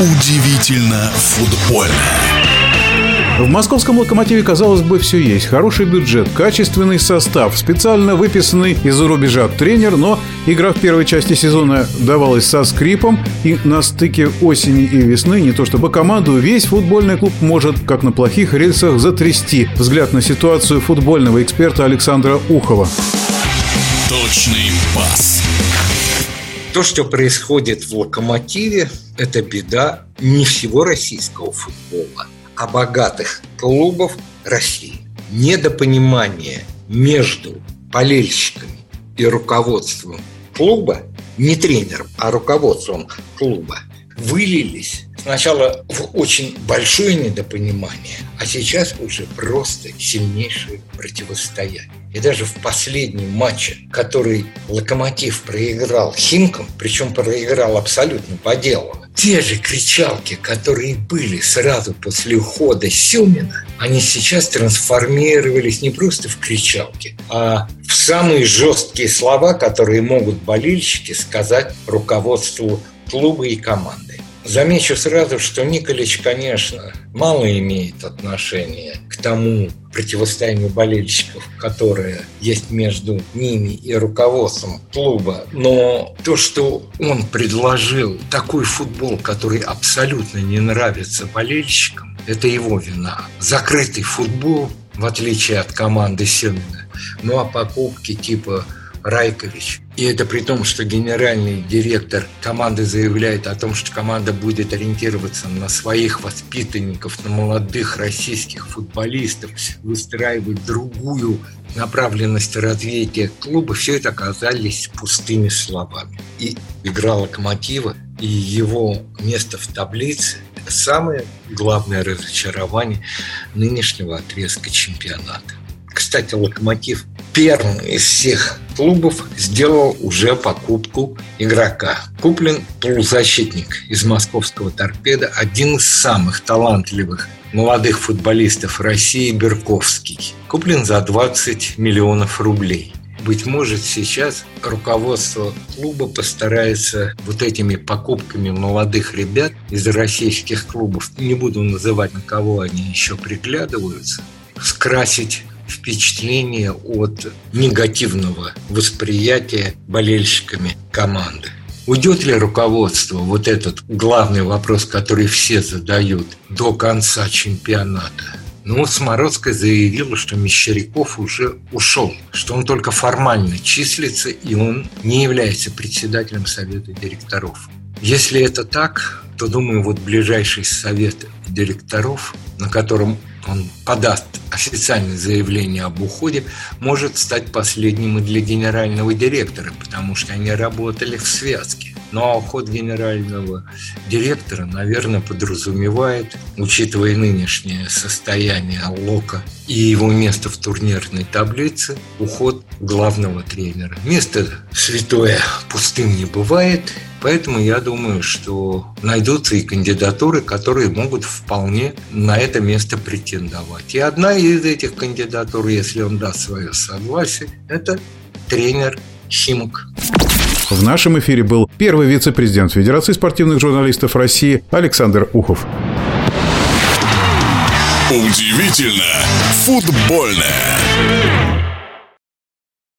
Удивительно футбольно. В московском «Локомотиве», казалось бы, все есть. Хороший бюджет, качественный состав, специально выписанный из-за рубежа тренер, но игра в первой части сезона давалась со скрипом, и на стыке осени и весны не то чтобы команду, весь футбольный клуб может, как на плохих рельсах, затрясти. Взгляд на ситуацию футбольного эксперта Александра Ухова. Точный пас. То, что происходит в «Локомотиве», это беда не всего российского футбола, а богатых клубов России. Недопонимание между болельщиками и руководством клуба, не тренером, а руководством клуба, вылились сначала в очень большое недопонимание, а сейчас уже просто сильнейшее противостояние. И даже в последнем матче, который Локомотив проиграл Химкам, причем проиграл абсолютно по делу, те же кричалки, которые были сразу после ухода Сюмина, они сейчас трансформировались не просто в кричалки, а в самые жесткие слова, которые могут болельщики сказать руководству клуба и команды. Замечу сразу, что Николич, конечно, мало имеет отношения к тому противостоянию болельщиков, которое есть между ними и руководством клуба. Но то, что он предложил такой футбол, который абсолютно не нравится болельщикам, это его вина. Закрытый футбол, в отличие от команды Семена. Ну а покупки типа Райкович. И это при том, что генеральный директор команды заявляет о том, что команда будет ориентироваться на своих воспитанников, на молодых российских футболистов, выстраивать другую направленность развития клуба, все это оказались пустыми словами. И игра «Локомотива» и его место в таблице – это самое главное разочарование нынешнего отрезка чемпионата. Кстати, «Локомотив» первым из всех клубов сделал уже покупку игрока. Куплен полузащитник из московского торпеда, один из самых талантливых молодых футболистов России Берковский. Куплен за 20 миллионов рублей. Быть может, сейчас руководство клуба постарается вот этими покупками молодых ребят из российских клубов, не буду называть, на кого они еще приглядываются, скрасить впечатление от негативного восприятия болельщиками команды. Уйдет ли руководство, вот этот главный вопрос, который все задают, до конца чемпионата? Ну, Смородская заявила, что Мещеряков уже ушел, что он только формально числится, и он не является председателем совета директоров. Если это так, то, думаю, вот ближайший совет директоров, на котором он подаст официальное заявление об уходе, может стать последним и для генерального директора, потому что они работали в связке. Ну а уход генерального директора, наверное, подразумевает, учитывая нынешнее состояние Лока и его место в турнирной таблице, уход главного тренера. Место святое пустым не бывает, Поэтому я думаю, что найдутся и кандидатуры, которые могут вполне на это место претендовать. И одна из этих кандидатур, если он даст свое согласие, это тренер Химок. В нашем эфире был первый вице-президент Федерации спортивных журналистов России Александр Ухов. Удивительно футбольное.